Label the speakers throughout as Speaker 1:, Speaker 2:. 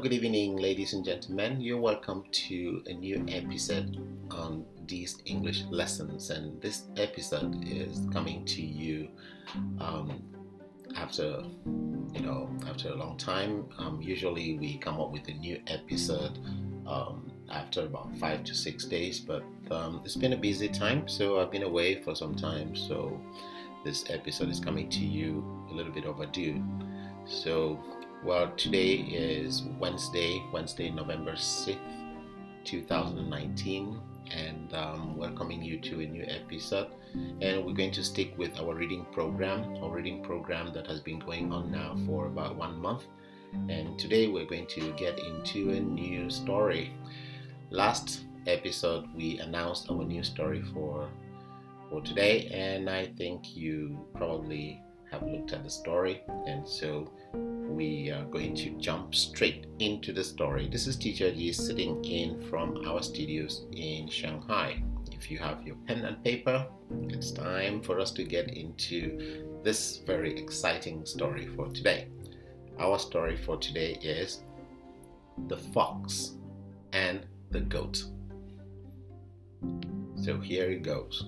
Speaker 1: Good evening, ladies and gentlemen. You're welcome to a new episode on these English lessons, and this episode is coming to you um, after you know after a long time. Um, usually, we come up with a new episode um, after about five to six days, but um, it's been a busy time, so I've been away for some time. So this episode is coming to you a little bit overdue. So well, today is Wednesday, Wednesday, November 6th, 2019, and um, welcoming you to a new episode. And we're going to stick with our reading program, our reading program that has been going on now for about one month. And today we're going to get into a new story. Last episode, we announced our new story for for today, and I think you probably have looked at the story, and so we are going to jump straight into the story. This is Teacher G sitting in from our studios in Shanghai. If you have your pen and paper, it's time for us to get into this very exciting story for today. Our story for today is The Fox and the Goat. So here it goes.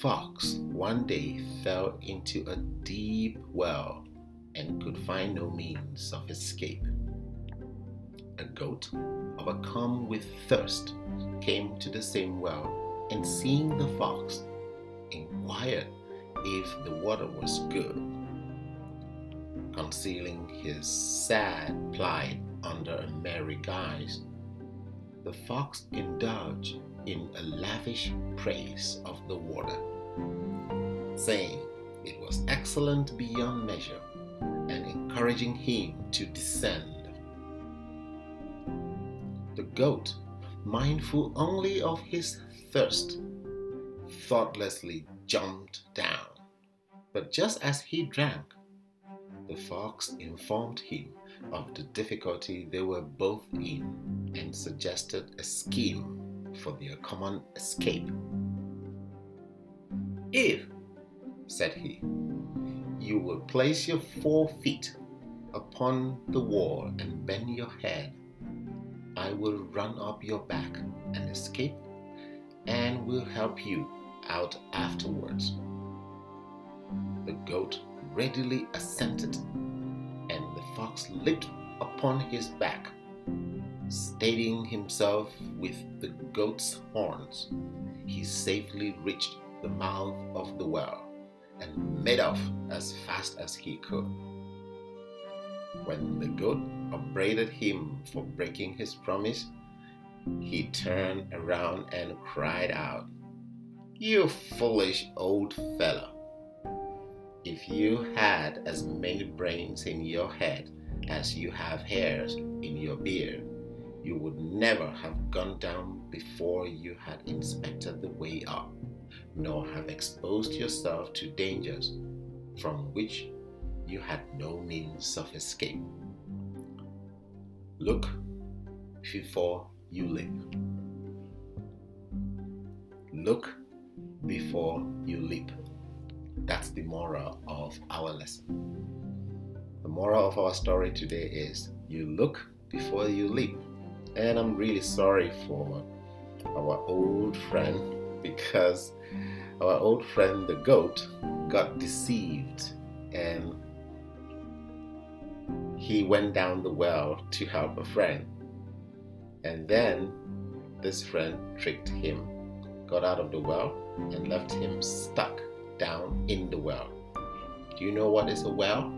Speaker 1: Fox one day fell into a deep well and could find no means of escape. A goat, overcome with thirst, came to the same well and seeing the fox, inquired if the water was good. Concealing his sad plight under a merry guise, the fox indulged in a lavish praise of the water, saying it was excellent beyond measure and encouraging him to descend. The goat, mindful only of his thirst, thoughtlessly jumped down. But just as he drank, the fox informed him of the difficulty they were both in and suggested a scheme for their common escape. If, said he, you will place your four feet upon the wall and bend your head. I will run up your back and escape and will help you out afterwards. The goat readily assented, and the fox leaped upon his back, steadying himself with the goat's horns. He safely reached the mouth of the well and made off as fast as he could. When the goat upbraided him for breaking his promise, he turned around and cried out, You foolish old fellow! If you had as many brains in your head as you have hairs in your beard, you would never have gone down before you had inspected the way up nor have exposed yourself to dangers from which you had no means of escape. Look before you leap. Look before you leap. That's the moral of our lesson. The moral of our story today is you look before you leap. And I'm really sorry for our old friend because our old friend the goat got deceived and he went down the well to help a friend. And then this friend tricked him, got out of the well, and left him stuck down in the well. Do you know what is a well?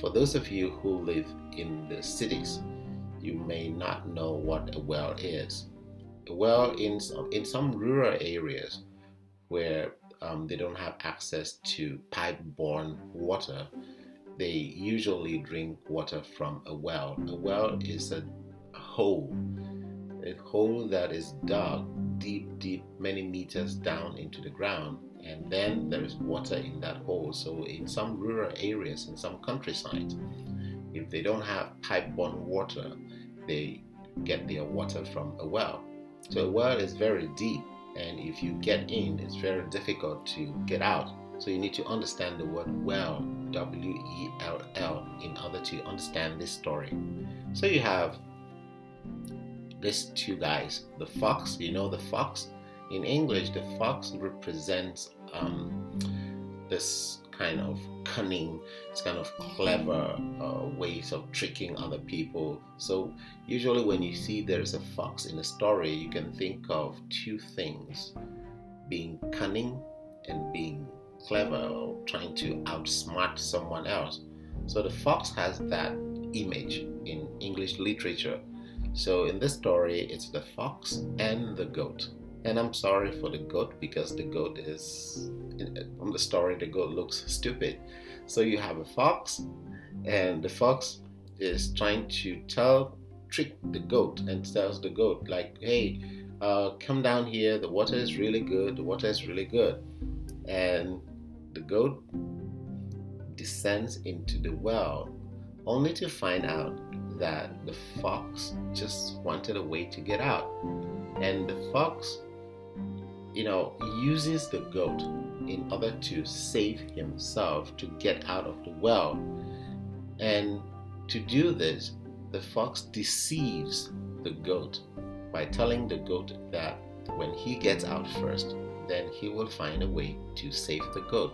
Speaker 1: For those of you who live in the cities, you may not know what a well is. A well in some, in some rural areas where um, they don't have access to pipe-borne water, they usually drink water from a well. A well is a hole, a hole that is dug deep, deep, many meters down into the ground, and then there is water in that hole. So, in some rural areas, in some countryside, if they don't have pipe-borne water, they get their water from a well. So, a well is very deep and if you get in, it's very difficult to get out. So you need to understand the word well, W E L L, in order to understand this story. So you have these two guys, the fox, you know, the fox. In English, the fox represents um, this kind of cunning, this kind of clever uh, ways of tricking other people. So, usually, when you see there's a fox in a story, you can think of two things being cunning and being clever or trying to outsmart someone else. So, the fox has that image in English literature. So, in this story, it's the fox and the goat. And I'm sorry for the goat because the goat is, from the story, the goat looks stupid. So you have a fox, and the fox is trying to tell, trick the goat, and tells the goat, like, hey, uh, come down here, the water is really good, the water is really good. And the goat descends into the well, only to find out that the fox just wanted a way to get out. And the fox you know, uses the goat in order to save himself to get out of the well. And to do this, the fox deceives the goat by telling the goat that when he gets out first, then he will find a way to save the goat.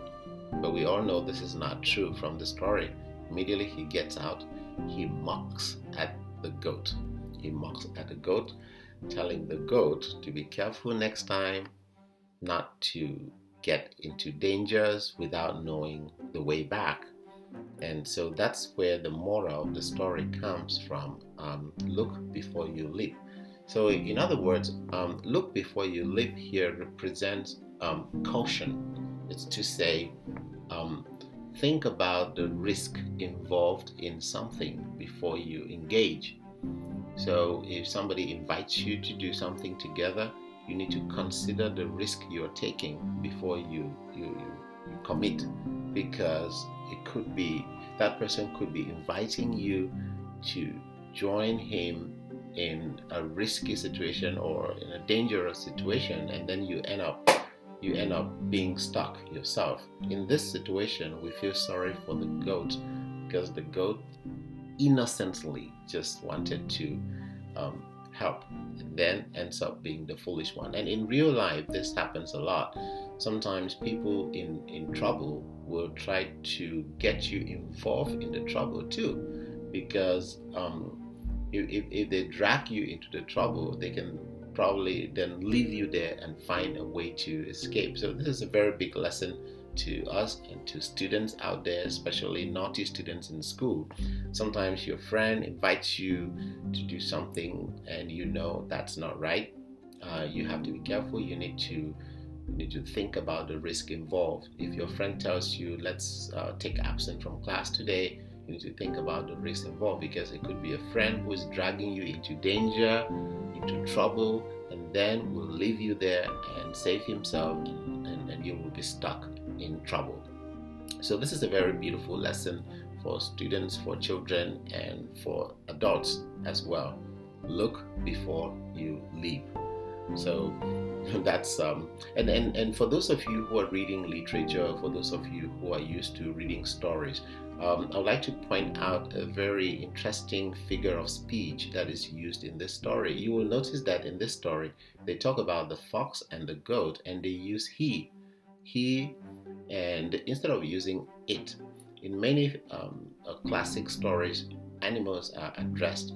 Speaker 1: But we all know this is not true from the story. Immediately he gets out, he mocks at the goat. He mocks at the goat, telling the goat to be careful next time not to get into dangers without knowing the way back. And so that's where the moral of the story comes from. Um, look before you leap. So, in other words, um, look before you leap here represents um, caution. It's to say, um, think about the risk involved in something before you engage. So, if somebody invites you to do something together, you need to consider the risk you're taking before you, you, you commit because it could be that person could be inviting you to join him in a risky situation or in a dangerous situation and then you end up you end up being stuck yourself. In this situation we feel sorry for the goat because the goat innocently just wanted to um, help and then ends up being the foolish one. And in real life, this happens a lot. Sometimes people in, in trouble will try to get you involved in the trouble too, because um, if, if they drag you into the trouble, they can probably then leave you there and find a way to escape. So, this is a very big lesson to us and to students out there, especially naughty students in school. Sometimes your friend invites you to do something and you know that's not right. Uh, you have to be careful. You need to you need to think about the risk involved. If your friend tells you, let's uh, take absent from class today, you need to think about the risk involved because it could be a friend who is dragging you into danger, into trouble, and then will leave you there and save himself, and, and you will be stuck in trouble. So, this is a very beautiful lesson for students, for children, and for adults as well. Look before you leap. So, that's um and, and and for those of you who are reading literature for those of you who are used to reading stories um, i would like to point out a very interesting figure of speech that is used in this story you will notice that in this story they talk about the fox and the goat and they use he he and instead of using it, in many um, uh, classic stories, animals are addressed.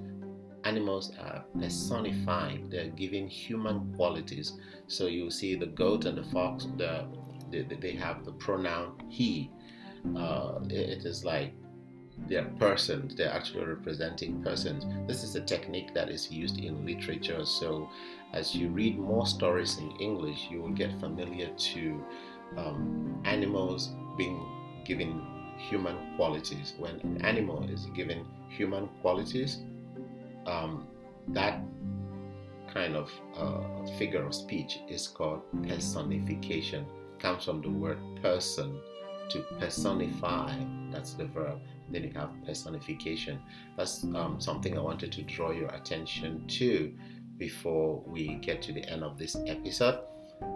Speaker 1: Animals are personified. They're given human qualities. So you see the goat and the fox. The, the they have the pronoun he. Uh, it is like they're persons. They're actually representing persons. This is a technique that is used in literature. So as you read more stories in English, you will get familiar to um, animals being given human qualities. When an animal is given human qualities, um, that kind of uh, figure of speech is called personification. Comes from the word person to personify. That's the verb. Then you have personification. That's um, something I wanted to draw your attention to before we get to the end of this episode.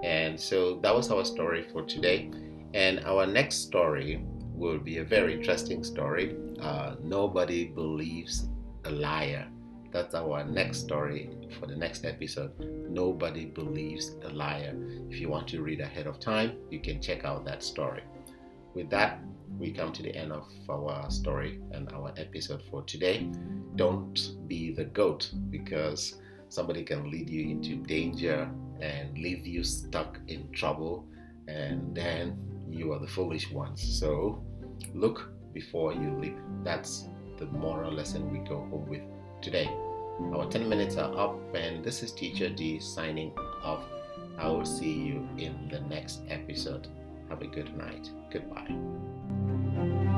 Speaker 1: And so that was our story for today. And our next story will be a very interesting story. Uh, nobody believes a liar. That's our next story for the next episode. Nobody believes a liar. If you want to read ahead of time, you can check out that story. With that, we come to the end of our story and our episode for today. Don't be the goat because somebody can lead you into danger and leave you stuck in trouble, and then you are the foolish ones. So look before you leap. That's the moral lesson we go home with today. Our 10 minutes are up, and this is Teacher D signing off. I will see you in the next episode. Have a good night. Goodbye.